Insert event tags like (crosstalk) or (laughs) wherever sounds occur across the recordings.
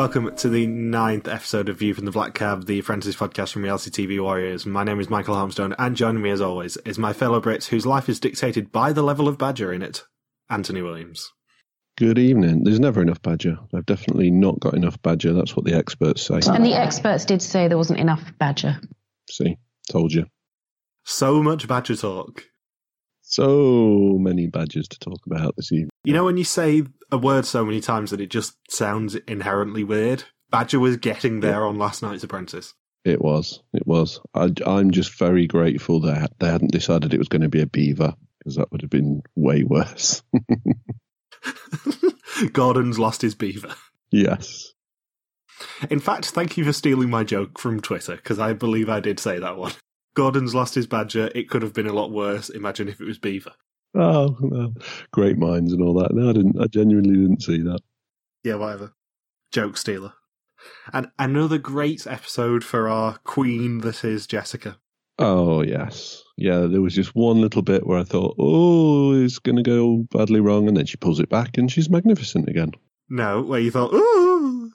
Welcome to the ninth episode of View from the Black Cab, the Apprentice podcast from Reality TV Warriors. My name is Michael Harmstone, and joining me as always is my fellow Brits whose life is dictated by the level of badger in it, Anthony Williams. Good evening. There's never enough badger. I've definitely not got enough badger. That's what the experts say. And the experts did say there wasn't enough badger. See, told you. So much badger talk. So many badgers to talk about this evening. You know when you say a word so many times that it just sounds inherently weird? Badger was getting there on last night's Apprentice. It was. It was. I, I'm just very grateful that they hadn't decided it was going to be a beaver because that would have been way worse. (laughs) Gordon's lost his beaver. yes. In fact, thank you for stealing my joke from Twitter because I believe I did say that one. Gordon's lost his badger. It could have been a lot worse. Imagine if it was beaver. Oh, well, great minds and all that. No, I didn't. I genuinely didn't see that. Yeah, whatever. Joke stealer. And another great episode for our queen that is Jessica. Oh yes, yeah. There was just one little bit where I thought, oh, it's going to go badly wrong, and then she pulls it back, and she's magnificent again. No, where you thought, ooh.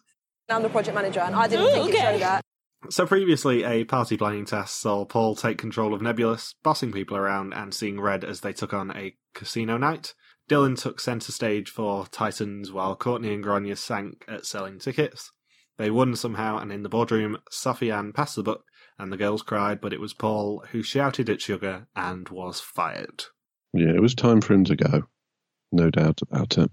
I'm the project manager, and I didn't think it showed that. So previously, a party planning test saw Paul take control of Nebulous, bossing people around and seeing red as they took on a casino night. Dylan took centre stage for Titans while Courtney and Grainne sank at selling tickets. They won somehow, and in the boardroom, Sofiane passed the buck, and the girls cried, but it was Paul who shouted at Sugar and was fired. Yeah, it was time for him to go. No doubt about it.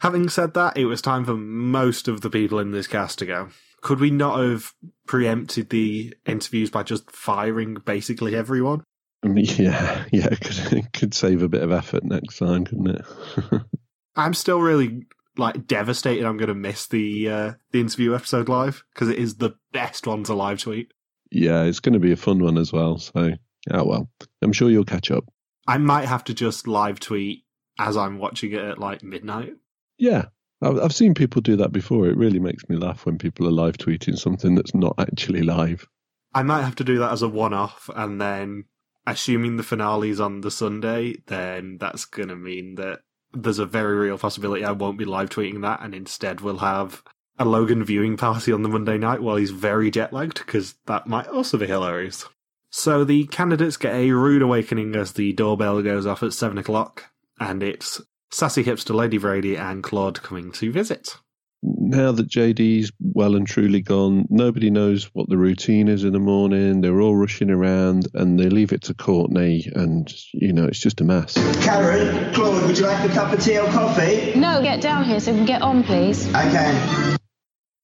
Having said that, it was time for most of the people in this cast to go. Could we not have preempted the interviews by just firing basically everyone? (laughs) Yeah, yeah, it could, it could save a bit of effort next time, couldn't it? (laughs) I'm still really like devastated. I'm going to miss the uh, the interview episode live because it is the best one to live tweet. yeah, it's going to be a fun one as well. So, oh well, I'm sure you'll catch up. I might have to just live tweet as I'm watching it at like midnight. Yeah, I've, seen people do that before. It really makes me laugh when people are live tweeting something that's not actually live. I might have to do that as a one off, and then assuming the finale's on the Sunday, then that's going to mean that there's a very real possibility I won't be live tweeting that, and instead we'll have a Logan viewing party on the Monday night while he's very jet lagged, because that might also be hilarious. So the candidates get a rude awakening as the doorbell goes off at seven o'clock, and it's sassy hipster Lady Brady and Claude coming to visit. Now that JD's well and truly gone, nobody knows what the routine is in the morning. They're all rushing around and they leave it to Courtney, and you know, it's just a mess. Karren, Claude, would you like a cup of tea or coffee? No, get down here so we can get on, please. Okay.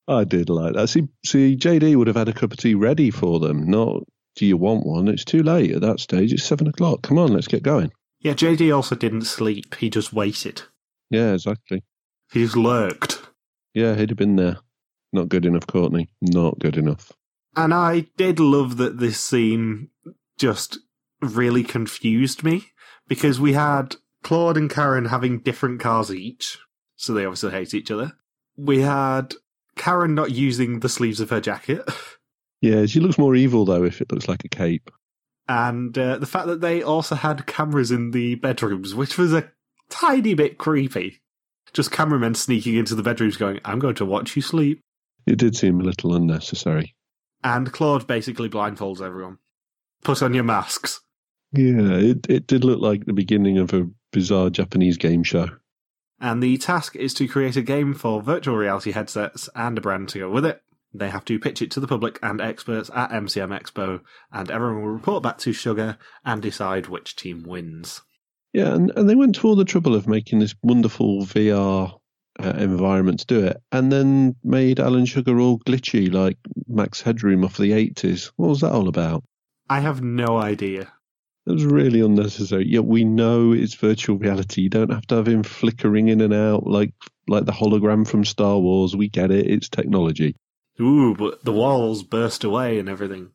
I did like that. See, see, JD would have had a cup of tea ready for them. Not, do you want one? It's too late at that stage. It's seven o'clock. Come on, let's get going. Yeah, JD also didn't sleep, he just waited. Yeah, exactly. He just lurked. Yeah, he'd have been there. Not good enough, Courtney. Not good enough. And I did love that this scene just really confused me because we had Claude and Karren having different cars each, so they obviously hate each other. We had Karren not using the sleeves of her jacket, (laughs) Yeah, she looks more evil though if it looks like a cape. And uh, the fact that they also had cameras in the bedrooms, which was a tiny bit creepy. Just cameramen sneaking into the bedrooms going, I'm going to watch you sleep. It did seem a little unnecessary. And Claude basically blindfolds everyone. Put on your masks. Yeah, it it did look like the beginning of a bizarre Japanese game show. And the task is to create a game for virtual reality headsets and a brand to go with it. They have to pitch it to the public and experts at MCM Expo, and everyone will report back to Sugar and decide which team wins. Yeah, and, and they went to all the trouble of making this wonderful VR uh, environment to do it, and then made Alan Sugar all glitchy like Max Headroom off the 80s. What was that all about? I have no idea. It was really unnecessary. Yeah, we know it's virtual reality. You don't have to have him flickering in and out like like the hologram from Star Wars. We get it. It's technology. Ooh, but the walls burst away and everything.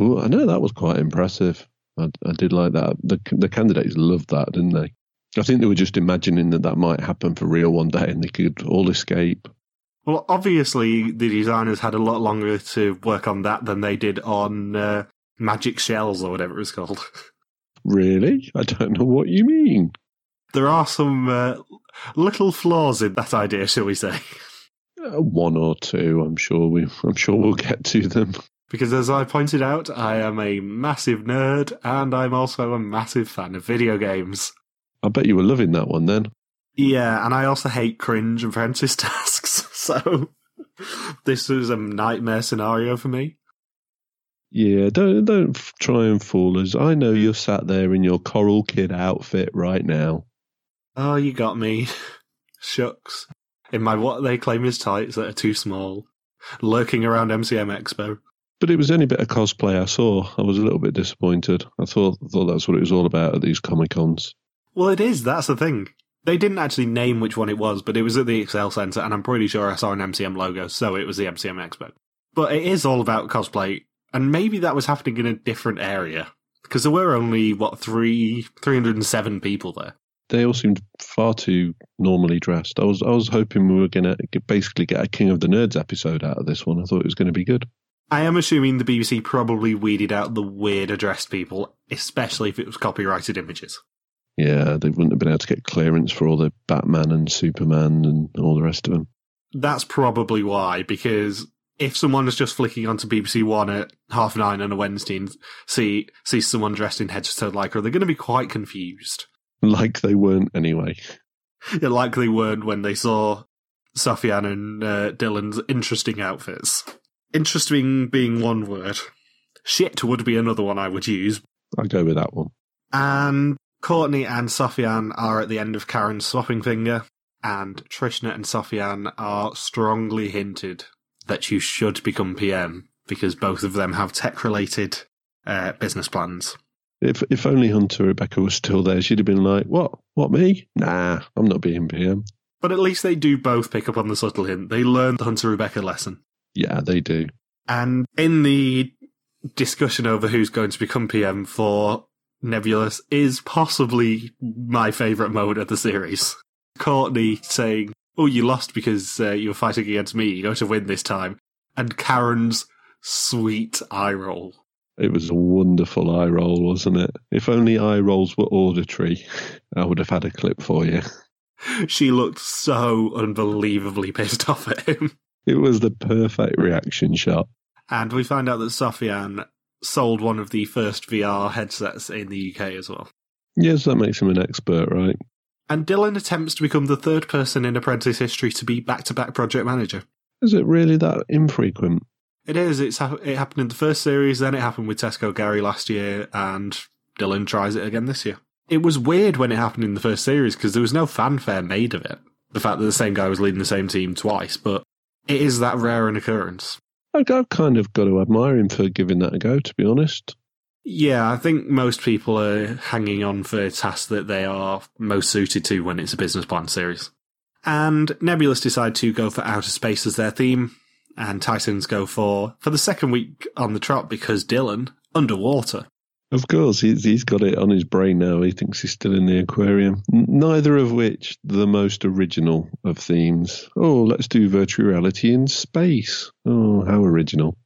Ooh, I know that was quite impressive. I, I did like that. The the candidates loved that, didn't they? I think they were just imagining that that might happen for real one day, and they could all escape. Well, obviously, the designers had a lot longer to work on that than they did on uh, Magic Shells or whatever it was called. (laughs) Really? I don't know what you mean. there are some uh, little flaws in that idea, shall we say. (laughs) One or two, I'm sure we. (laughs) I'm sure we'll get to them. Because as I pointed out, I am a massive nerd and I'm also a massive fan of video games. I bet you were loving that one then. Yeah, and I also hate cringe apprentice (laughs) tasks, (laughs) so this was a nightmare scenario for me. Yeah, don't don't try and fool us. I know you're sat there in your Coral Kid outfit right now. Oh, you got me. Shucks. In my what they claim is tights that are too small, lurking around MCM Expo. But it was any bit of cosplay I saw. I was a little bit disappointed. I thought thought that's what it was all about at these comic cons. Well, it is. That's the thing. They didn't actually name which one it was, but it was at the ExCeL Centre, and I'm pretty sure I saw an MCM logo, so it was the MCM Expo. But it is all about cosplay, and maybe that was happening in a different area because there were only what three, three hundred and seven people there. They all seemed far too normally dressed. I was I was hoping we were going to basically get a King of the Nerds episode out of this one. I thought it was going to be good. I am assuming the BBC probably weeded out the weird dressed people, especially if it was copyrighted images. Yeah, they wouldn't have been able to get clearance for all the Batman and Superman and all the rest of them. That's probably why, because if someone is just flicking onto BBC One at half nine on a Wednesday and see sees someone dressed in head to toe lycra, they're going to be quite confused. (laughs) Like they weren't anyway. Yeah, like they weren't when they saw Sofiane and uh, Dylan's interesting outfits. Interesting being one word. Shit would be another one I would use. I'll go with that one. And Courtney and Sofiane are at the end of Karren's swapping finger, and Trishna and Sofiane are strongly hinted that you should become PM because both of them have tech related uh, business plans. If if only Hunter Rebecca was still there, she'd have been like, "What? What me? Nah, I'm not being PM." But at least they do both pick up on the subtle hint. They learn the Hunter Rebecca lesson. Yeah, they do. And in the discussion over who's going to become PM for Nebulous is possibly my favourite moment of the series. Courtney saying, Oh, you lost because uh, you were fighting against me. You're going to win this time. And Karren's sweet eye roll. It was a wonderful eye roll, wasn't it? If only eye rolls were auditory, I would have had a clip for you. She looked so unbelievably pissed off at him. It was the perfect reaction shot. And we find out that Sofiane sold one of the first VR headsets in the UK as well. Yes, that makes him an expert, right? And Dylan attempts to become the third person in Apprentice history to be back to back project manager. Is it really that infrequent? It is. It's it happened in the first series, then it happened with Tesco Gary last year, and Dylan tries it again this year. It was weird when it happened in the first series because there was no fanfare made of it. The fact that the same guy was leading the same team twice, but it is that rare an occurrence. I've kind of got to admire him for giving that a go, to be honest. Yeah, I think most people are hanging on for tasks that they are most suited to when it's a business plan series. And Nebulous decide to go for outer space as their theme, and Titans go for for the second week on the trot because Dylan underwater. Of course, he's, he's got it on his brain now. He thinks he's still in the aquarium. Neither of which the most original of themes. Oh, let's do virtual reality in space. Oh, how original.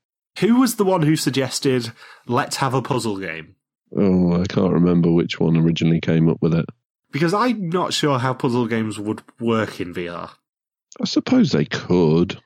Who was the one who suggested let's have a puzzle game? Oh, I can't remember which one originally came up with it. Because I'm not sure how puzzle games would work in VR. I suppose they could,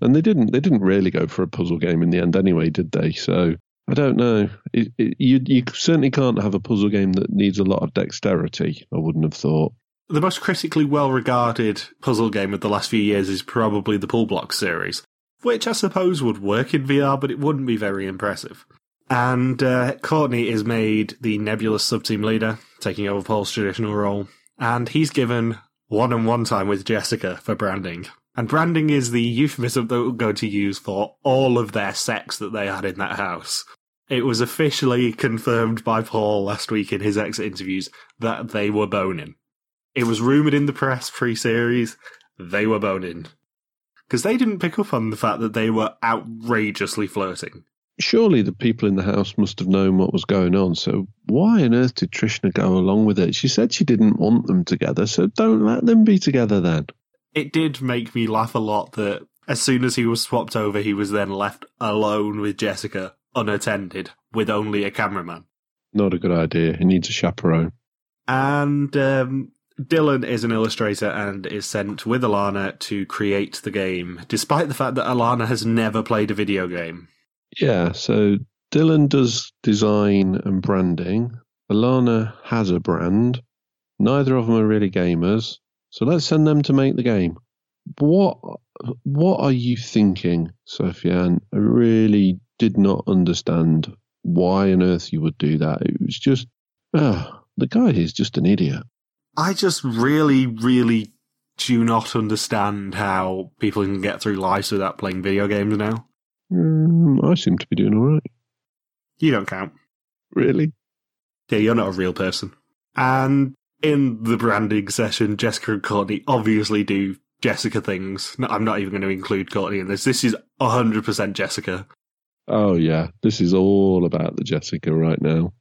and they didn't. They didn't really go for a puzzle game in the end, anyway, did they? So I don't know. It, it, you you certainly can't have a puzzle game that needs a lot of dexterity. I wouldn't have thought. The most critically well regarded puzzle game of the last few years is probably the Pullblox series, which I suppose would work in VR, but it wouldn't be very impressive. And uh, Courtney is made the Nebulous sub-team leader, taking over Paul's traditional role, and he's given one-on-one time with Jessica for branding. And branding is the euphemism that we're going to use for all of their sex that they had in that house. It was officially confirmed by Paul last week in his exit interviews that they were boning. It was rumoured in the press pre-series they were boning. Because they didn't pick up on the fact that they were outrageously flirting. Surely the people in the house must have known what was going on. So why on earth did Trishna go along with it? She said she didn't want them together, so don't let them be together then. It did make me laugh a lot that as soon as he was swapped over, he was then left alone with Jessica, unattended, with only a cameraman. Not a good idea. He needs a chaperone. And um, Dylan is an illustrator and is sent with Alana to create the game, despite the fact that Alana has never played a video game. Yeah, so Dylan does design and branding. Alana has a brand. Neither of them are really gamers. So let's send them to make the game. What what are you thinking, Sofiane? I really did not understand why on earth you would do that. It was just, ah, the guy is just an idiot. I just really, really do not understand how people can get through life without playing video games now. Mm, I seem to be doing all right. You don't count. Really? Yeah, you're not a real person. And in the branding session, Jessica and Courtney obviously do Jessica things. No, I'm not even going to include Courtney in this. This is 100% Jessica. Oh, yeah. This is all about the Jessica right now.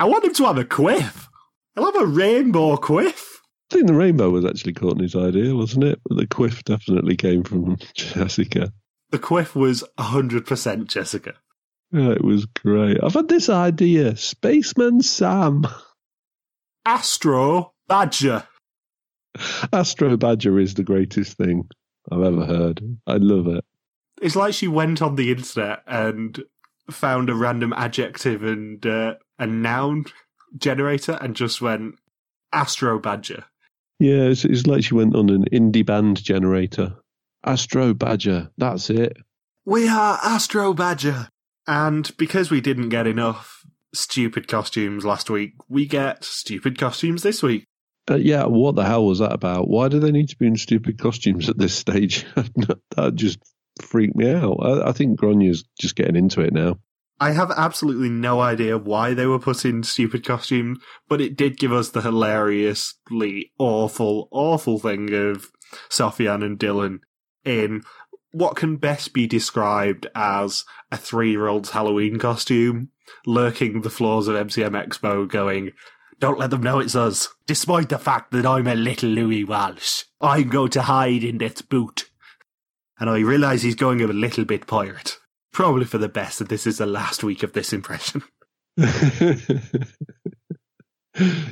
I want him to have a quiff. I'll have a rainbow quiff. I think the rainbow was actually Courtney's idea, wasn't it? But the quiff definitely came from (laughs) Jessica. The quiff was 100% Jessica. Yeah, it was great. I've had this idea Spaceman Sam. (laughs) Astro Badger. Astro Badger is the greatest thing I've ever heard. I love it. It's like she went on the internet and found a random adjective and uh, a noun generator and just went Astro Badger. Yeah, it's, it's like she went on an indie band generator. Astro Badger, that's it. We are Astro Badger. And because we didn't get enough stupid costumes last week, we get stupid costumes this week. Uh, yeah, what the hell was that about? Why do they need to be in stupid costumes at this stage? (laughs) that just freaked me out. I, I think Grainne's just getting into it now. I have absolutely no idea why they were put in stupid costumes, but it did give us the hilariously awful, awful thing of Sofiane and Dylan in what can best be described as a three year old's Halloween costume, lurking the floors of MCM Expo going, Don't let them know it's us, despite the fact that I'm a little Louis Walsh. I'm going to hide in this boot. And I realise he's going a little bit pirate. Probably for the best that this is the last week of this impression. (laughs)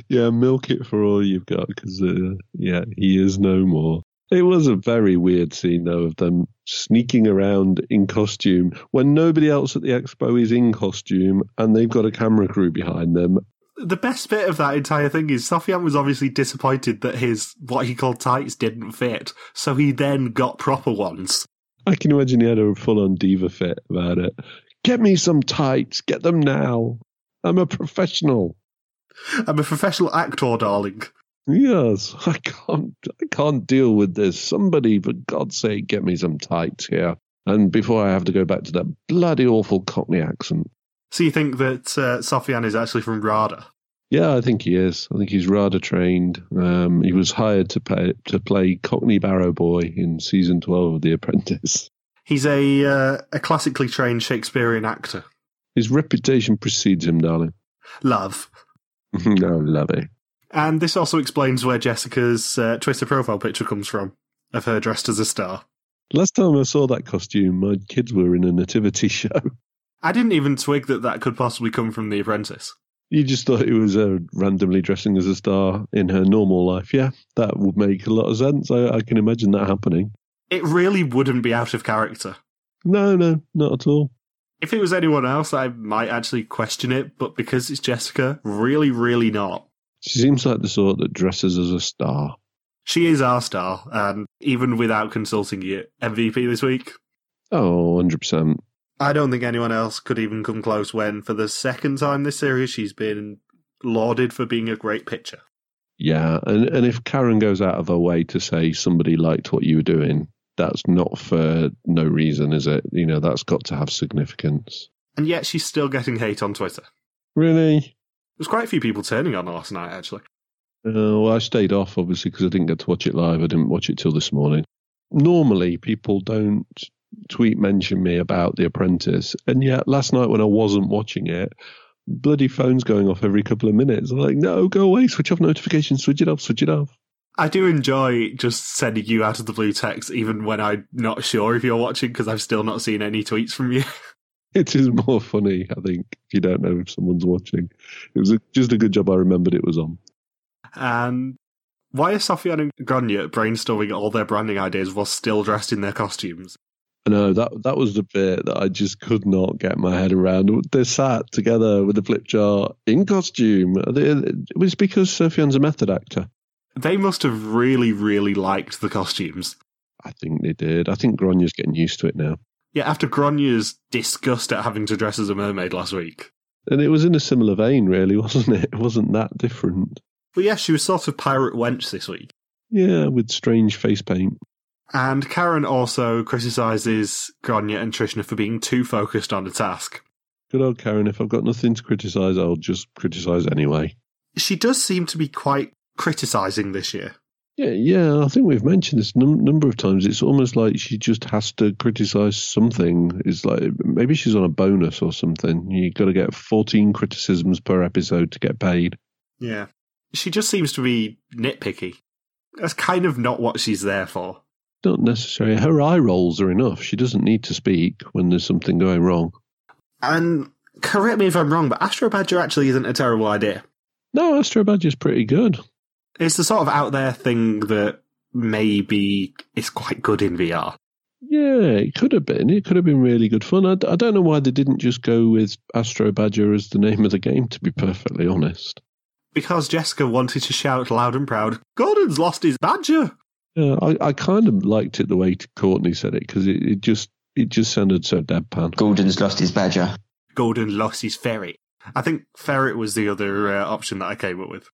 yeah, milk it for all you've got because, uh, yeah, he is no more. It was a very weird scene, though, of them sneaking around in costume when nobody else at the expo is in costume and they've got a camera crew behind them. The best bit of that entire thing is Sofiane was obviously disappointed that his, what he called tights, didn't fit, so he then got proper ones. I can imagine he had a full on diva fit about it. Get me some tights, get them now. I'm a professional. I'm a professional actor, darling. Yes, I can't. I can't deal with this. Somebody, for God's sake, get me some tights here, and before I have to go back to that bloody awful Cockney accent. So you think that uh, is actually from RADA? Yeah, I think he is. I think he's RADA trained. Um, he was hired to play to play Cockney Barrow Boy in season twelve of The Apprentice. He's a uh, a classically trained Shakespearean actor. His reputation precedes him, darling. Love. (laughs) no, love it. And this also explains where Jessica's uh, Twitter profile picture comes from, of her dressed as a star. Last time I saw that costume, my kids were in a nativity (laughs) show. I didn't even twig that that could possibly come from The Apprentice. You just thought it was uh, randomly dressing as a star in her normal life. Yeah, that would make a lot of sense. I, I can imagine that happening. It really wouldn't be out of character. No, no, not at all. If it was anyone else, I might actually question it, but because it's Jessica, really, really not. She seems like the sort that dresses as a star. She is our star, and even without consulting you, MVP this week. Oh, 100%. I don't think anyone else could even come close when, for the second time this series, she's been lauded for being a great pitcher. Yeah, and, and if Karren goes out of her way to say somebody liked what you were doing, that's not for no reason, is it? You know, that's got to have significance. And yet she's still getting hate on Twitter. Really? There's quite a few people turning on last night, actually. Uh, well, I stayed off, obviously, because I didn't get to watch it live. I didn't watch it till this morning. Normally, people don't tweet mention me about The Apprentice. And yet, last night when I wasn't watching it, bloody phone's going off every couple of minutes. I'm like, no, go away, switch off notifications, switch it off, switch it off. I do enjoy just sending you out of the blue text, even when I'm not sure if you're watching, because I've still not seen any tweets from you. (laughs) It is more funny, I think, if you don't know if someone's watching. It was a, just a good job I remembered it was on. And Why are Sofiane and Grainne brainstorming all their branding ideas while still dressed in their costumes? I know that that was the bit that I just could not get my head around. They sat together with the flip chart in costume. It was because Sofiane's a method actor. They must have really, really liked the costumes. I think they did. I think Grainne's getting used to it now. Yeah, after Grainne's disgust at having to dress as a mermaid last week. And it was in a similar vein, really, (laughs) wasn't it? It wasn't that different. But yeah, she was sort of pirate wench this week. Yeah, with strange face paint. And Karren also criticises Grainne and Trishna for being too focused on the task. Good old Karren, if I've got nothing to criticise, I'll just criticise anyway. She does seem to be quite criticising this year. Yeah, yeah, I think we've mentioned this a num- number of times. It's almost like she just has to criticise something. It's like maybe she's on a bonus or something. You've got to get 14 criticisms per episode to get paid. Yeah. She just seems to be nitpicky. That's kind of not what she's there for. Not necessarily. Her eye rolls are enough. She doesn't need to speak when there's something going wrong. And correct me if I'm wrong, but Astro Badger actually isn't a terrible idea. No, Astro Badger's pretty good. It's the sort of out there thing that maybe is quite good in VR. Yeah, it could have been. It could have been really good fun. I, I don't know why they didn't just go with Astro Badger as the name of the game, to be perfectly honest. Because Jessica wanted to shout loud and proud, Gordon's lost his badger! Yeah, I, I kind of liked it the way Courtney said it because it, it just it just sounded so deadpan. Gordon's lost his badger. Gordon lost his ferret. I think ferret was the other uh, option that I came up with.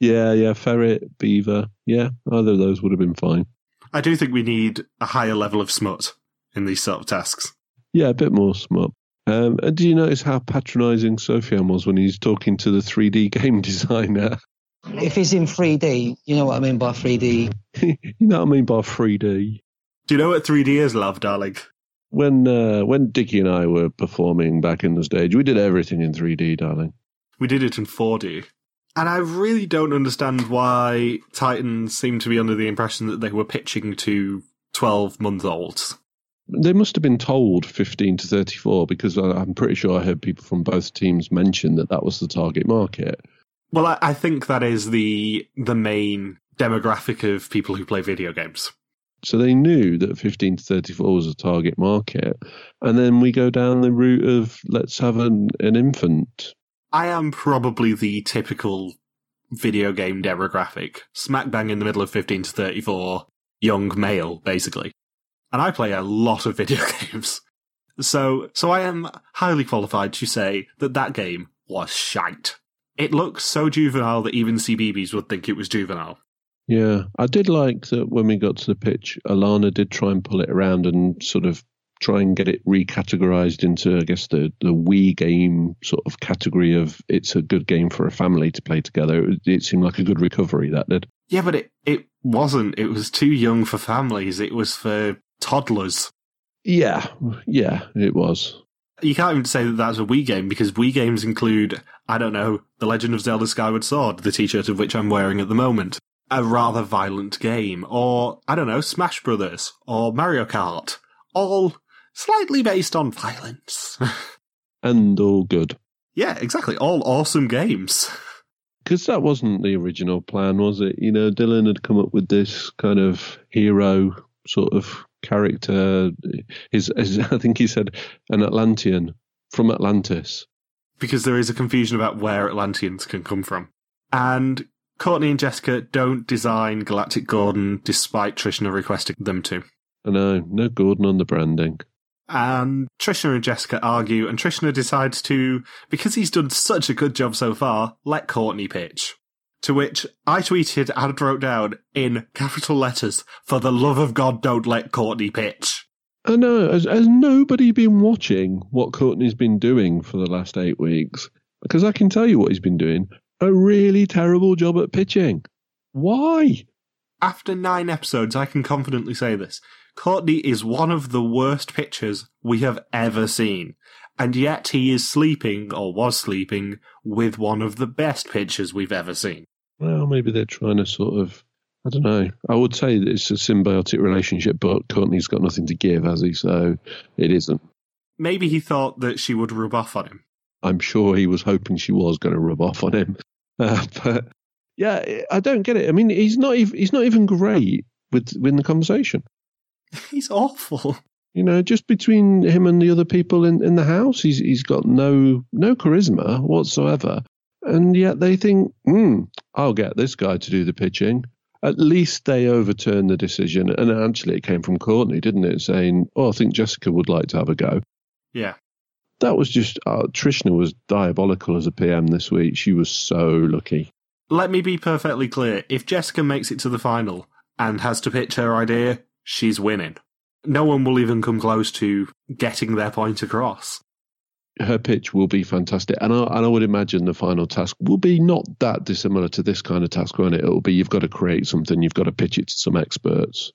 Yeah, yeah, ferret, beaver. Yeah, either of those would have been fine. I do think we need a higher level of smut in these sort of tasks. Yeah, a bit more smut. Um, and do you notice how patronising Sofiane was when he's talking to the 3D (laughs) game designer? If he's in 3D, you know what I mean by 3D. (laughs) you know what I mean by 3D. Do you know what 3D is, love, darling? When uh, when Dickie and I were performing back in the stage, we did everything in 3D, darling. We did it in 4D. And I really don't understand why Titans seem to be under the impression that they were pitching to 12 month olds. They must have been told 15 to 34 because I'm pretty sure I heard people from both teams mention that that was the target market. Well, I, I think that is the the main demographic of people who play video games. So they knew that 15 to 34 was a target market. And then we go down the route of let's have an, an infant. I am probably the typical video game demographic. Smack bang in the middle of 15 to 34, young male, basically. And I play a lot of (laughs) video games. So, so I am highly qualified to say that that game was shite. It looks so juvenile that even CBeebies would think it was juvenile. Yeah, I did like that when we got to the pitch, Alana did try and pull it around and sort of try and get it recategorized into, I guess, the, the Wii game sort of category of it's a good game for a family to play together. It, it seemed like a good recovery, that did. Yeah, but it, it wasn't. It was too young for families. It was for toddlers. Yeah, yeah, it was. You can't even say that that's a Wii game because Wii games include, I don't know, The Legend of Zelda Skyward Sword, the t-shirt of which I'm wearing at the moment. A rather violent game. Or, I don't know, Smash Brothers. Or Mario Kart. All slightly based on violence. (laughs) and all good. Yeah, exactly. All awesome games. (laughs) Because that wasn't the original plan, was it? You know, Dylan had come up with this kind of hero sort of character. His, his, (laughs) I think he said an Atlantean from Atlantis. Because there is a confusion about where Atlanteans can come from. And Courtney and Jessica don't design Galactic Gordon despite Trishna requesting them to. I know, no Gordon on the branding. And Trishna and Jessica argue, and Trishna decides to, because he's done such a good job so far, let Courtney pitch. To which I tweeted and wrote down in capital letters, for the love of God, don't let Courtney pitch. I know. Has, has nobody been watching what Courtney's been doing for the last eight weeks? Because I can tell you what he's been doing a really terrible job at pitching. Why? After nine episodes, I can confidently say this. Courtney is one of the worst pitchers we have ever seen. And yet he is sleeping, or was sleeping, with one of the best pitchers we've ever seen. Well, maybe they're trying to sort of, I don't know. I would say that it's a symbiotic relationship, but Courtney's got nothing to give, has he? So it isn't. Maybe he thought that she would rub off on him. I'm sure he was hoping she was going to rub off on him. (laughs) Uh, but Yeah, I don't get it. I mean, he's not even he's not even great with with the conversation. (laughs) He's awful. You know, just between him and the other people in, in the house, he's he's got no no charisma whatsoever. And yet they think, hmm, I'll get this guy to do the pitching. At least they overturned the decision. And actually, it came from Courtney, didn't it? Saying, oh, I think Jessica would like to have a go. Yeah. That was just, uh, Trishna was diabolical as a PM this week. She was so lucky. Let me be perfectly clear. If Jessica makes it to the final and has to pitch her idea, she's winning. No one will even come close to getting their point across. Her pitch will be fantastic. And I, and I would imagine the final task will be not that dissimilar to this kind of task, won't it? It'll be you've got to create something, you've got to pitch it to some experts.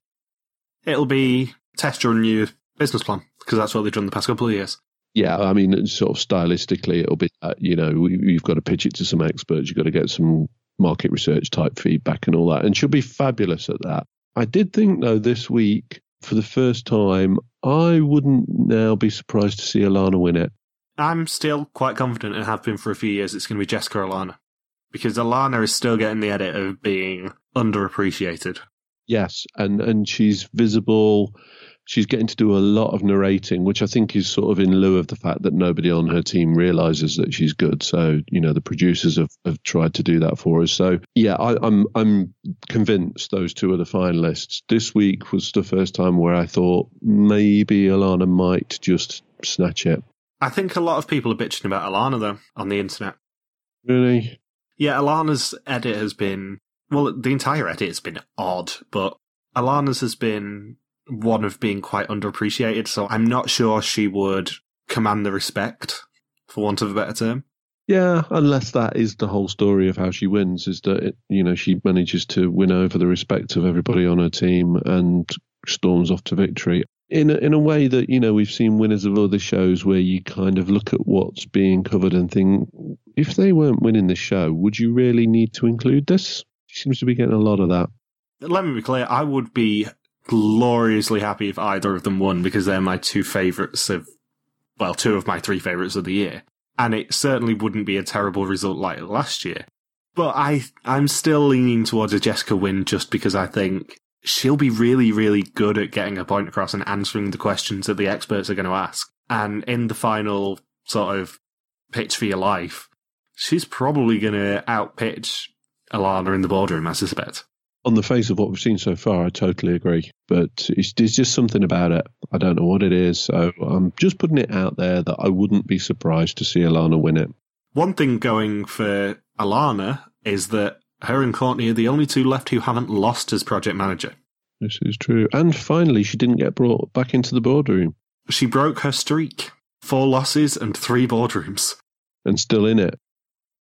It'll be test your new business plan because that's what they've done the past couple of years. Yeah, I mean, sort of stylistically, it'll be, you know, you've got to pitch it to some experts, you've got to get some market research type feedback and all that. And she'll be fabulous at that. I did think, though, this week, for the first time, I wouldn't now be surprised to see Alana win it. I'm still quite confident and have been for a few years it's going to be Jessica Alana. Because Alana is still getting the edit of being underappreciated. Yes, and and she's visible. She's getting to do a lot of narrating, which I think is sort of in lieu of the fact that nobody on her team realizes that she's good. So you know the producers have, have tried to do that for us. So yeah, I, I'm I'm convinced those two are the finalists. This week was the first time where I thought maybe Alana might just snatch it. I think a lot of people are bitching about Alana though on the internet. Really? Yeah, Alana's edit has been well, the entire edit has been odd, but Alana's has been one of being quite underappreciated, so I'm not sure she would command the respect, for want of a better term. Yeah, unless that is the whole story of how she wins, is that it, you know she manages to win over the respect of everybody on her team and storms off to victory in a, in a way that you know we've seen winners of other shows where you kind of look at what's being covered and think if they weren't winning the show, would you really need to include this? She seems to be getting a lot of that. Let me be clear, I would be gloriously happy if either of them won because they're my two favourites of, well, two of my three favourites of the year. And it certainly wouldn't be a terrible result like last year. But I, I'm still leaning towards a Jessica win just because I think she'll be really, really good at getting a point across and answering the questions that the experts are going to ask. And in the final sort of pitch for your life, she's probably going to outpitch Alana in the boardroom, I suspect. On the face of what we've seen so far, I totally agree. But it's, there's just something about it. I don't know what it is. So I'm just putting it out there that I wouldn't be surprised to see Alana win it. One thing going for Alana is that her and Courtney are the only two left who haven't lost as project manager. This is true. And finally, she didn't get brought back into the boardroom. She broke her streak. Four losses and three boardrooms. And still in it.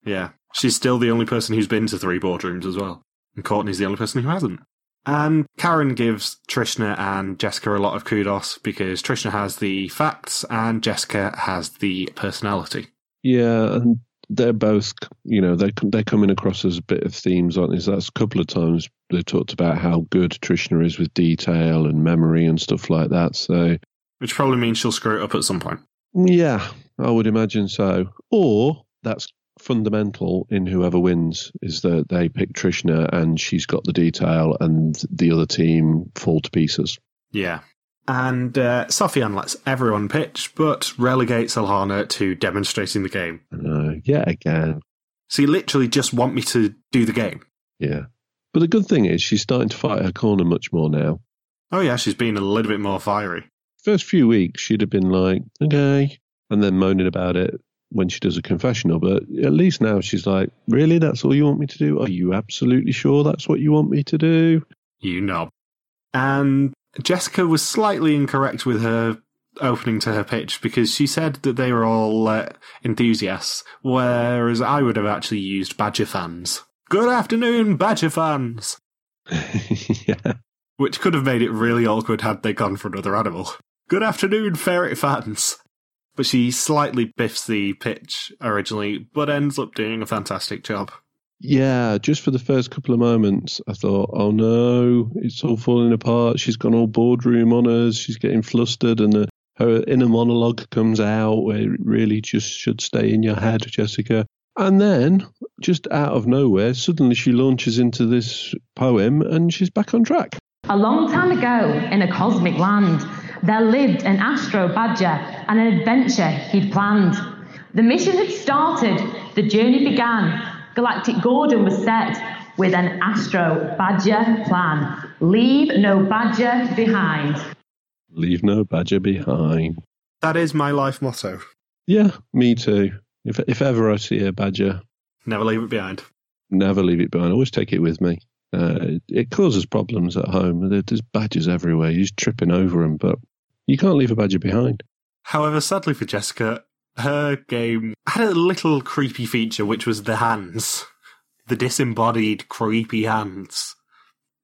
Yeah. She's still the only person who's been to three boardrooms as well. And Courtney's the only person who hasn't. And Karren gives Trishna and Jessica a lot of kudos because Trishna has the facts and Jessica has the personality. Yeah, and they're both, you know, they they're coming across as a bit of themes, aren't they? So that's a couple of times they talked about how good Trishna is with detail and memory and stuff like that. So, which probably means she'll screw it up at some point. Yeah, I would imagine so. Or that's fundamental in whoever wins is that they pick Trishna and she's got the detail and the other team fall to pieces. Yeah. And uh, Sofiane lets everyone pitch, but relegates Alana to demonstrating the game. Uh, yeah, again. So you literally just want me to do the game. Yeah. But the good thing is she's starting to fight her corner much more now. Oh, yeah, she's been a little bit more fiery. First few weeks, she'd have been like, okay, and then moaning about it when she does a confessional. But at least now she's like, really? That's all you want me to do? Are you absolutely sure that's what you want me to do? You knob. And Jessica was slightly incorrect with her opening to her pitch because she said that they were all uh, enthusiasts, whereas I would have actually used Badger fans. Good afternoon, Badger fans! (laughs) yeah. Which could have made it really awkward had they gone for another animal. Good afternoon, ferret fans! But she slightly biffs the pitch originally, but ends up doing a fantastic job. Yeah, just for the first couple of moments, I thought, oh no, it's all falling apart. She's gone all boardroom on us. She's getting flustered, and the, her inner monologue comes out where it really just should stay in your head, Jessica. And then, just out of nowhere, suddenly she launches into this poem and she's back on track. A long time ago, in a cosmic land, there lived an astro badger and an adventure he'd planned. The mission had started, the journey began. Galactic Gordon was set with an astro badger plan. Leave no badger behind. Leave no badger behind. That is my life motto. Yeah, me too. If if ever I see a badger, Never leave it behind. never leave it behind. Always take it with me. Uh, it, it causes problems at home. There's badgers everywhere. You're just tripping over them, but you can't leave a badger behind. However, sadly for Jessica, her game had a little creepy feature, which was the hands. The disembodied, creepy hands.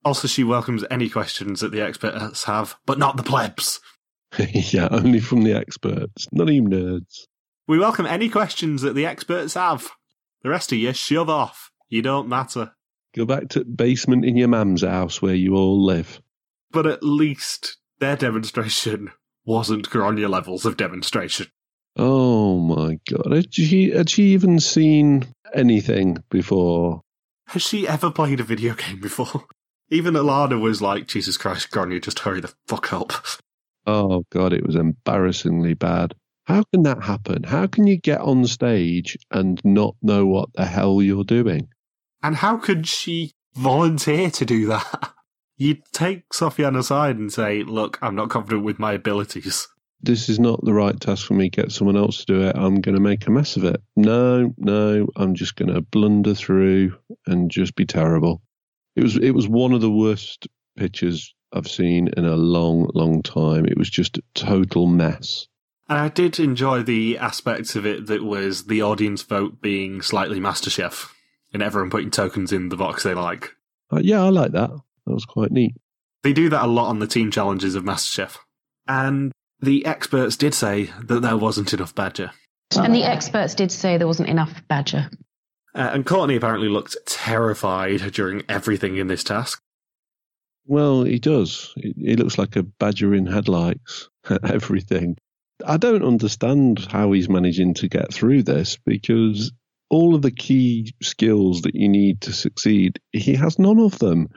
Also, she welcomes any questions that the experts have, but not the plebs. (laughs) yeah, only from the experts, not even nerds. We welcome any questions that the experts have. The rest of you, shove off. You don't matter. Go back to the basement in your mum's house where you all live. But at least their demonstration wasn't Grainne levels of demonstration. Oh my god! Had she had she even seen anything before? Has she ever played a video game before? Even Alana was like, Jesus Christ, Grainne, just hurry the fuck up. Oh god, it was embarrassingly bad. How can that happen? How can you get on stage and not know what the hell you're doing? And how could she volunteer to do that? (laughs) You'd take Sofiane aside and say, Look, I'm not confident with my abilities. This is not the right task for me. Get someone else to do it. I'm going to make a mess of it. No, no, I'm just going to blunder through and just be terrible. It was it was one of the worst pictures I've seen in a long, long time. It was just a total mess. And I did enjoy the aspects of it that was the audience vote being slightly MasterChef and everyone putting tokens in the box they like. Uh, yeah, I like that. That was quite neat. They do that a lot on the team challenges of MasterChef. And the experts did say that there wasn't enough badger. And the experts did say there wasn't enough badger. Uh, and Courtney apparently looked terrified during everything in this task. Well, he does. He, he looks like a badger in headlights. (laughs) At everything. I don't understand how he's managing to get through this because all of the key skills that you need to succeed, he has none of them.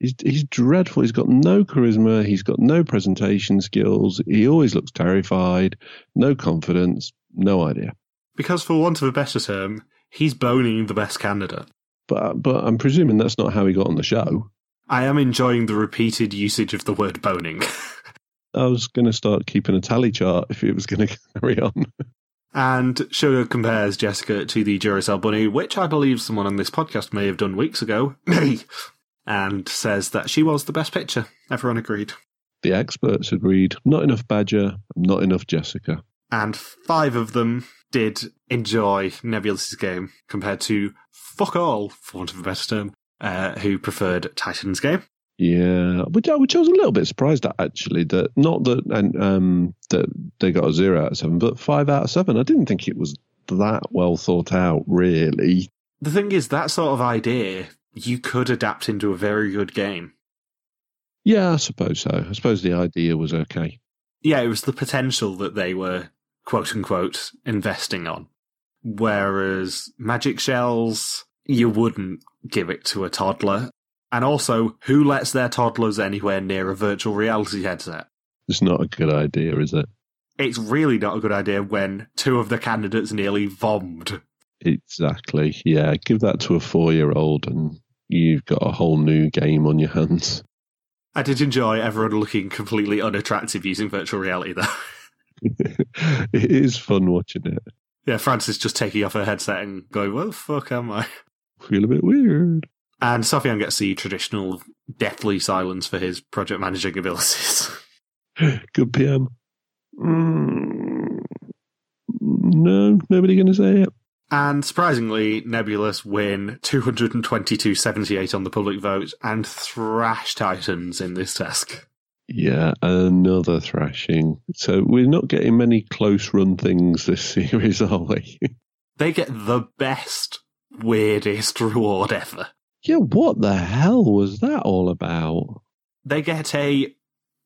He's, he's dreadful. He's got no charisma. He's got no presentation skills. He always looks terrified, no confidence, no idea. Because, for want of a better term, he's boning the best candidate. But but I'm presuming that's not how he got on the show. I am enjoying the repeated usage of the word boning. I was going to start keeping a tally chart if it was going (laughs) to carry on. and Sugar compares Jessica to the Duracell bunny, which I believe someone on this podcast may have done weeks ago, (laughs) me, and says that she was the best picture. Everyone agreed. The experts agreed. Not enough Badger, not enough Jessica. And five of them did enjoy Nebulous's game compared to fuck all, for want of a better term, uh, who preferred Titan's game. Yeah, which I, which I was a little bit surprised at actually. That not that and um that they got a zero out of seven, but five out of seven. I didn't think it was that well thought out, really. The thing is, that sort of idea you could adapt into a very good game. Yeah, I suppose so. I suppose the idea was okay. Yeah, it was the potential that they were quote unquote investing on. Whereas magic shells, you wouldn't give it to a toddler. And also, who lets their toddlers anywhere near a virtual reality headset? It's not a good idea, is it? It's really not a good idea when two of the candidates nearly vomed. Exactly. Yeah, give that to a four year old and you've got a whole new game on your hands. I did enjoy everyone looking completely unattractive using virtual reality, though. (laughs) it is fun watching it. Yeah, Frances just taking off her headset and going, "What the fuck am I?" Feel a bit weird. And Sofiane gets the traditional deathly silence for his project managing abilities. (laughs) Good PM. Mm, no, nobody going to say it. And surprisingly, Nebulous win 222.78 on the public vote and thrash Titans in this task. Yeah, another thrashing. So we're not getting many close run things this (laughs) series, are we? They get the best, weirdest reward ever. Yeah, what the hell was that all about? They get a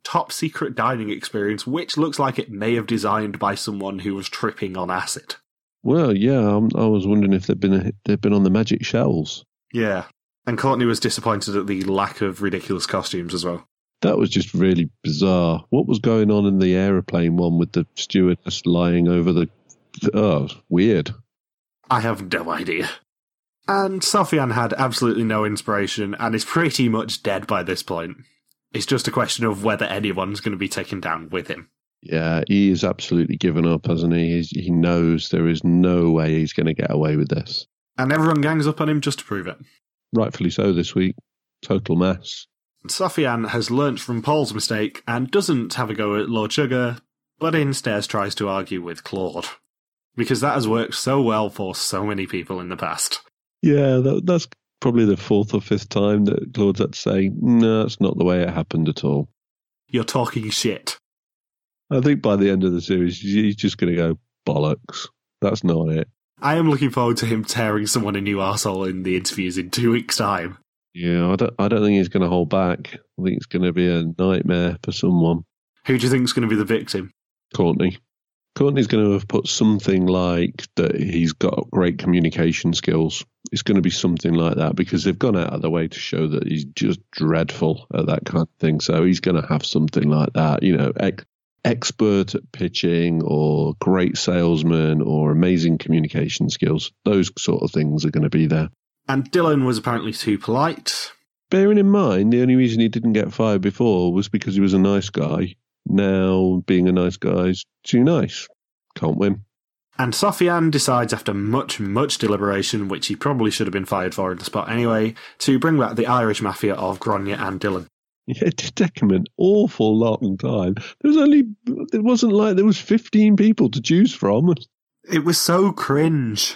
top secret dining experience, which looks like it may have designed by someone who was tripping on acid. Well, yeah, I'm, I was wondering if they'd been they'd been on the magic shells. Yeah. And Courtney was disappointed at the lack of ridiculous costumes as well. That was just really bizarre. What was going on in the aeroplane one with the stewardess lying over the? Oh, weird. I have no idea. And Sofiane had absolutely no inspiration and is pretty much dead by this point. It's just a question of whether anyone's going to be taken down with him. Yeah, he is absolutely given up, hasn't he? He's, he knows there is no way he's going to get away with this. And everyone gangs up on him just to prove it. Rightfully so this week. Total mess. Sofiane has learnt from Paul's mistake and doesn't have a go at Lord Sugar, but instead tries to argue with Claude. Because that has worked so well for so many people in the past. Yeah, that, that's probably the fourth or fifth time that Claude's had to say, no, that's not the way it happened at all. You're talking shit. I think by the end of the series, he's just going to go, bollocks. That's not it. I am looking forward to him tearing someone a new asshole in the interviews in two weeks' time. Yeah, I don't, I don't think he's going to hold back. I think it's going to be a nightmare for someone. Who do you think is going to be the victim? Courtney. Courtney's going to have put something like that he's got great communication skills. It's going to be something like that because they've gone out of the way to show that he's just dreadful at that kind of thing. So he's going to have something like that, you know, ex- expert at pitching or great salesman or amazing communication skills. Those sort of things are going to be there. And Dylan was apparently too polite. Bearing in mind, the only reason he didn't get fired before was because he was a nice guy. Now, being a nice guy is too nice. Can't win. And Sofiane decides, after much, much deliberation, which he probably should have been fired for in the spot anyway, to bring back the Irish mafia of Grainne and Dylan. Yeah, it did take him an awful long time. There was only, it wasn't like there was 15 people to choose from. It was so cringe.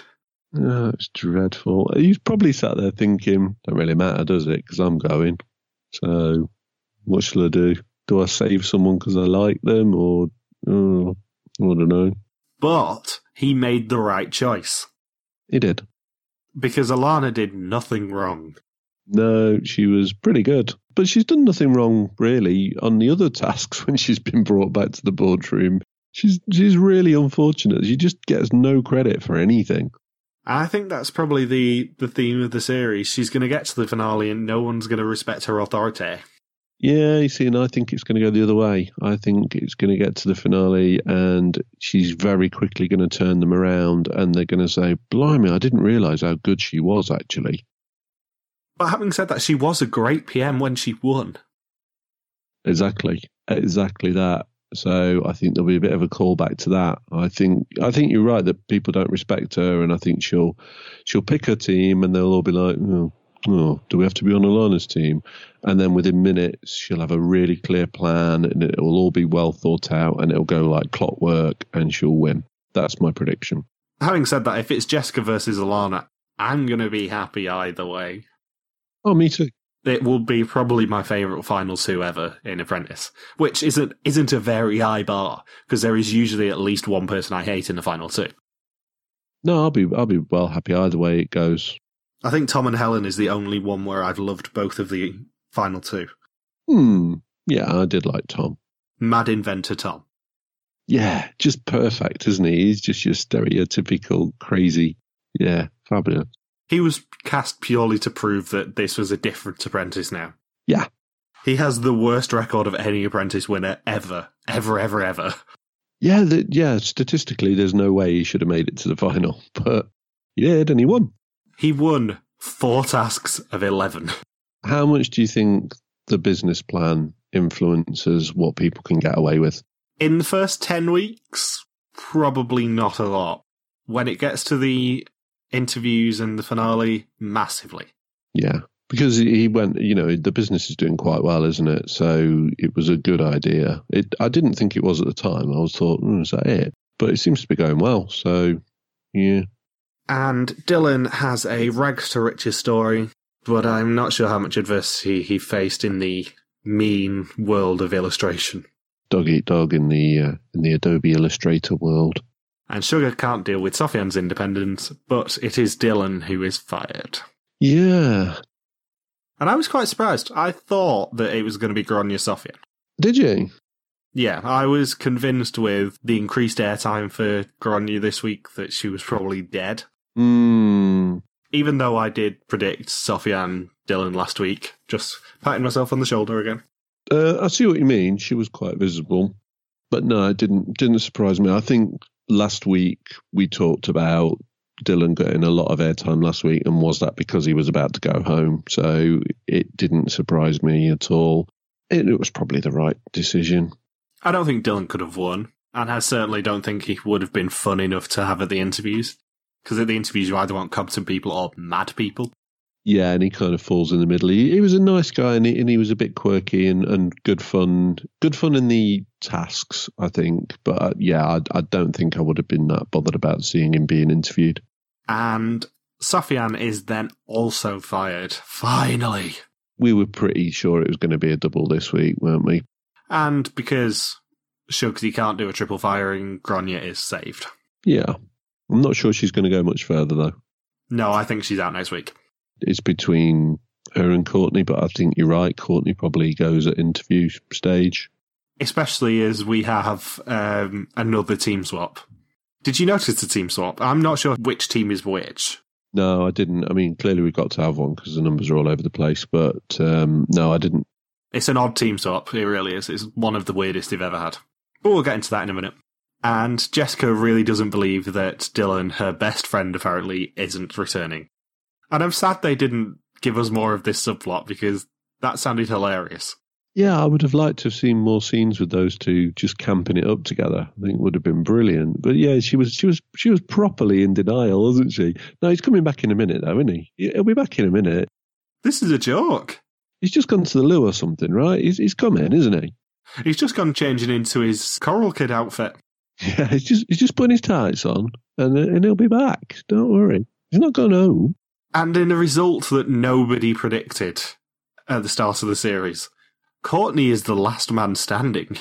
Oh, it's dreadful. He's probably sat there thinking, don't really matter, does it? Because I'm going. So, what shall I do? Do I save someone because I like them, or oh, I don't know. But he made the right choice He did. because Alana did nothing wrong. No, she was pretty good, but she's done nothing wrong really on the other tasks (laughs) when she's been brought back to the boardroom. She's she's really unfortunate. She just gets no credit for anything. I think that's probably the, the theme of the series. She's going to get to the finale and no one's going to respect her authority. Yeah, you see, and I think it's going to go the other way. I think it's going to get to the finale, and she's very quickly going to turn them around, and they're going to say, "Blimey, I didn't realise how good she was actually." But having said that, she was a great PM when she won. Exactly, exactly that. So I think there'll be a bit of a callback to that. I think I think you're right that people don't respect her, and I think she'll she'll pick her team, and they'll all be like, "Oh, oh do we have to be on Alana's team?" And then within minutes, she'll have a really clear plan, and it will all be well thought out, and it'll go like clockwork, and she'll win. That's my prediction. Having said that, if it's Jessica versus Alana, I'm going to be happy either way. Oh, me too. It will be probably my favourite final two ever in Apprentice, which isn't isn't a very high bar because there is usually at least one person I hate in the final two. No, I'll be I'll be well happy either way it goes. I think Tom and Helen is the only one where I've loved both of the final two. Hmm. Yeah, I did like Tom. Mad inventor Tom. Yeah, just perfect, isn't he? He's just your stereotypical crazy. Yeah, fabulous. He was cast purely to prove that this was a different apprentice now. Yeah. He has the worst record of any apprentice winner ever. Ever, ever, ever. Yeah, the, yeah. Statistically, there's no way he should have made it to the final, (laughs) but he did, and he won. He won four tasks of 11. How much do you think the business plan influences what people can get away with? In the first 10 weeks, probably not a lot. When it gets to the interviews and the finale, massively. Yeah, because he went. You know, the business is doing quite well, isn't it? So it was a good idea. It. I didn't think it was at the time. I was thought, mm, is that it? But it seems to be going well. So yeah. And Dylan has a rags to riches story, but I'm not sure how much adversity he faced in the mean world of illustration. Dog eat dog in the uh, in the Adobe Illustrator world. And Sugar can't deal with Sofiane's independence, but it is Dylan who is fired. Yeah. And I was quite surprised. I thought that it was going to be Grainne Sofiane. Did you? Yeah, I was convinced with the increased airtime for Grainne this week that she was probably dead. Hmm. Even though I did predict Sofiane Dylan last week, just patting myself on the shoulder again. Uh, I see what you mean. She was quite visible, but no, it didn't didn't surprise me. I think last week we talked about Dylan getting a lot of airtime last week, and was that because he was about to go home? So it didn't surprise me at all. It, it was probably the right decision. I don't think Dylan could have won, and I certainly don't think he would have been fun enough to have at the interviews. Because at the interviews, you either want competent people or mad people. Yeah, and he kind of falls in the middle. He, he was a nice guy, and he, and he was a bit quirky and, and good fun. Good fun in the tasks, I think. But uh, yeah, I, I don't think I would have been that bothered about seeing him being interviewed. And Sofiane is then also fired. Finally. We were pretty sure it was going to be a double this week, weren't we? And because Shugsy can't do a triple firing, Grainne is saved. Yeah. I'm not sure she's going to go much further, though. No, I think she's out next week. It's between her and Courtney, but I think you're right. Courtney probably goes at interview stage. Especially as we have um, another team swap. Did you notice the team swap? I'm not sure which team is which. No, I didn't. I mean, clearly we've got to have one because the numbers are all over the place, but um, no, I didn't. It's an odd team swap. It really is. It's one of the weirdest they've ever had. But we'll get into that in a minute. And Jessica really doesn't believe that Dylan, her best friend apparently, isn't returning. And I'm sad they didn't give us more of this subplot because that sounded hilarious. Yeah, I would have liked to have seen more scenes with those two just camping it up together. I think would have been brilliant. But yeah, she was she was she was properly in denial, wasn't she? No, he's coming back in a minute though, isn't he? He'll be back in a minute. This is a joke. He's just gone to the loo or something, right? He's he's come in, isn't he? He's just gone changing into his Coral Kid outfit. (laughs) Yeah, he's just he's just putting his tights on, and and he'll be back. Don't worry, he's not gone home. And in a result that nobody predicted at the start of the series, Courtney is the last man standing.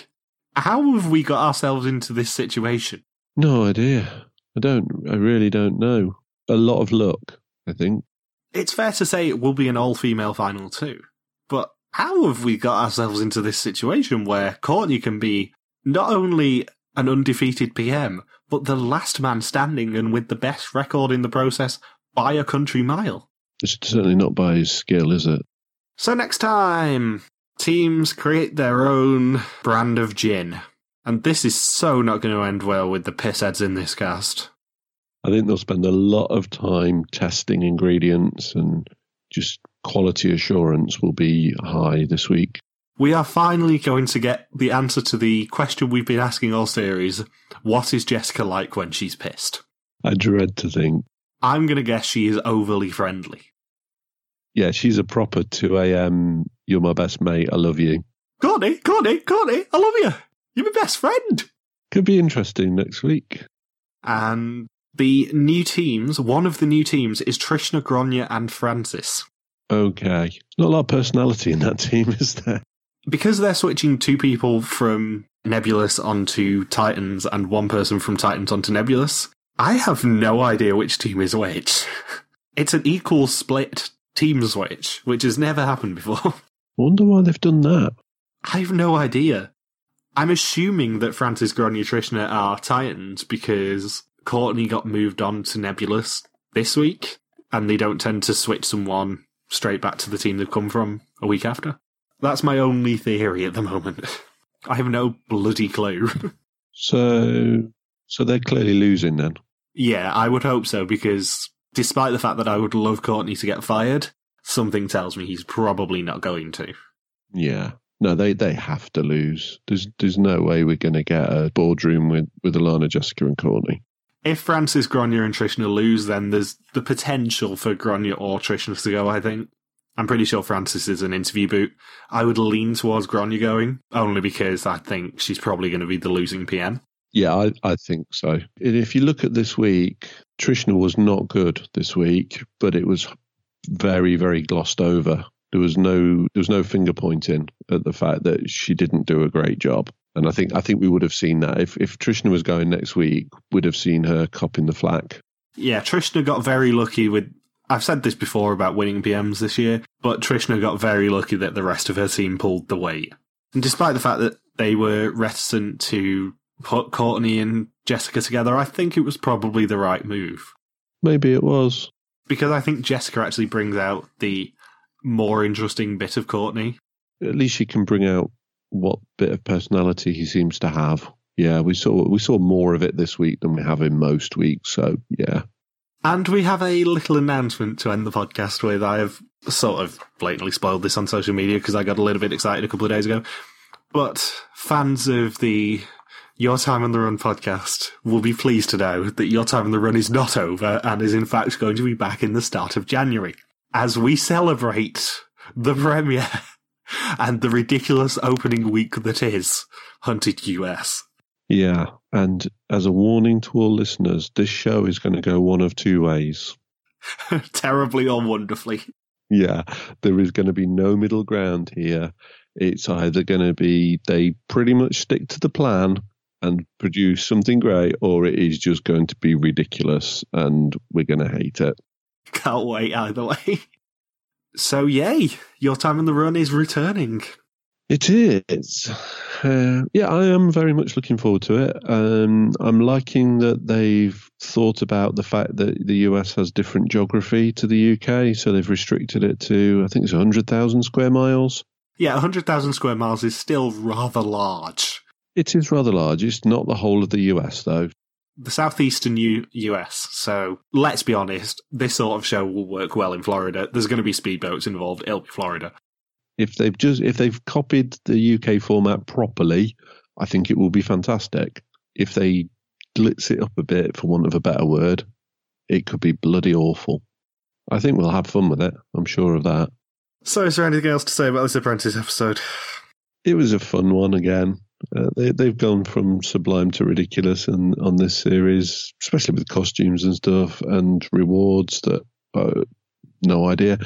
How have we got ourselves into this situation? No idea. I don't. I really don't know. A lot of luck, I think. It's fair to say it will be an all female final too. But how have we got ourselves into this situation where Courtney can be not only an undefeated PM, but the last man standing and with the best record in the process by a country mile? It's certainly not by his skill, is it? So next time, teams create their own brand of gin. And this is so not going to end well with the pissheads in this cast. I think they'll spend a lot of time testing ingredients and just quality assurance will be high this week. We are finally going to get the answer to the question we've been asking all series what is Jessica like when she's pissed? I dread to think. I'm going to guess she is overly friendly. Yeah, she's a proper 2 a.m. You're my best mate. I love you. Courtney, Courtney, Courtney, I love you. You're my best friend. Could be interesting next week. And the new teams, one of the new teams is Trishna, Grainne, and Frances. Okay. Not a lot of personality in that (laughs) team, is there? Because they're switching two people from Nebulous onto Titans and one person from Titans onto Nebulous, I have no idea which team is which. (laughs) It's an equal split team switch, which has never happened before. (laughs) Wonder why they've done that. I have no idea. I'm assuming that Frances, Grainne, Trishna are Titans because Courtney got moved on to Nebulous this week, and they don't tend to switch someone straight back to the team they've come from a week after. That's my only theory at the moment. (laughs) I have no bloody clue. So, so they're clearly losing then. Yeah, I would hope so because despite the fact that I would love Courtney to get fired, something tells me he's probably not going to. Yeah. No, they, they have to lose. There's there's no way we're going to get a boardroom with, with Alana, Jessica, and Courtney. If Frances, Grainne, and Trishna lose, then there's the potential for Grainne or Trishna to go, I think. I'm pretty sure Frances is an interview boot. I would lean towards Grainne going, only because I think she's probably going to be the losing PM. Yeah, I, I think so. If you look at this week, Trishna was not good this week, but it was very, very glossed over. There was no there was no finger pointing at the fact that she didn't do a great job. And I think I think we would have seen that. If if Trishna was going next week, we'd have seen her copping the flack. Yeah, Trishna got very lucky with. I've said this before about winning PMs this year, but Trishna got very lucky that the rest of her team pulled the weight. And despite the fact that they were reticent to put Courtney and Jessica together, I think it was probably the right move. Maybe it was. Because I think Jessica actually brings out the more interesting bit of Courtney. At least she can bring out what bit of personality he seems to have. Yeah, we saw we saw more of it this week than we have in most weeks. So yeah, And we have a little announcement to end the podcast with. I have sort of blatantly spoiled this on social media because I got a little bit excited a couple of days ago. But fans of the Your Time on the Run podcast will be pleased to know that Your Time on the Run is not over and is in fact going to be back in the start of January as we celebrate the premiere (laughs) and the ridiculous opening week that is Hunted US. yeah. And as a warning to all listeners, this show is going to go one of two ways. (laughs) Terribly or wonderfully. Yeah, there is going to be no middle ground here. It's either going to be they pretty much stick to the plan and produce something great, or it is just going to be ridiculous and we're going to hate it. Can't wait either way. (laughs) So, yay, your time on the run is returning. It is. Uh, yeah, I am very much looking forward to it. Um, I'm liking that they've thought about the fact that the US has different geography to the UK, so they've restricted it to, I think it's 100,000 square miles. Yeah, 100,000 square miles is still rather large. It is rather large. It's not the whole of the US, though. The southeastern U- US, so let's be honest, this sort of show will work well in Florida. There's going to be speedboats involved, it'll be Florida. If they've just if they've copied the UK format properly, I think it will be fantastic. If they glitz it up a bit, for want of a better word, it could be bloody awful. I think we'll have fun with it. I'm sure of that. So, is there anything else to say about this Apprentice episode? It was a fun one again. Uh, they, they've gone from sublime to ridiculous and on this series, especially with costumes and stuff and rewards that uh, no idea.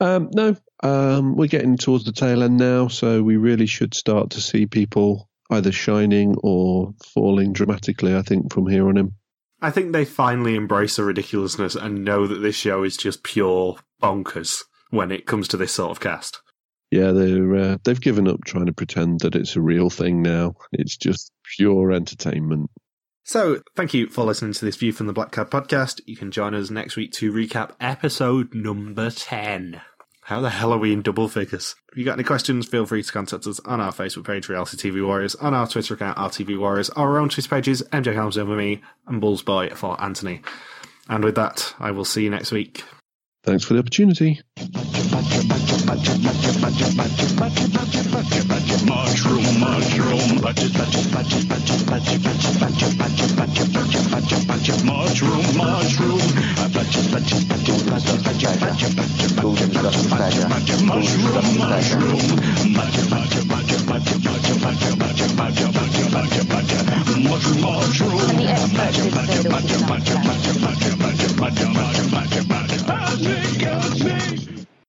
Um, no, um, we're getting towards the tail end now, so we really should start to see people either shining or falling dramatically. I think from here on in. I think they finally embrace the ridiculousness and know that this show is just pure bonkers when it comes to this sort of cast. Yeah, they're uh, they've given up trying to pretend that it's a real thing now. It's just pure entertainment. So, thank you for listening to this View from the Black Cab podcast. You can join us next week to recap episode number 10. How the hell are we in double figures? If you got any questions, feel free to contact us on our Facebook page, Reality TV Warriors, on our Twitter account, RTV Warriors, our own Twitter pages, MJ Helms over me, and Bullsboy for Anthony. And with that, I will see you next week. Thanks for the opportunity. Mushroom, mushroom, mushroom, mushroom, mushroom, mushroom, mushroom, Cosmic, cosmic.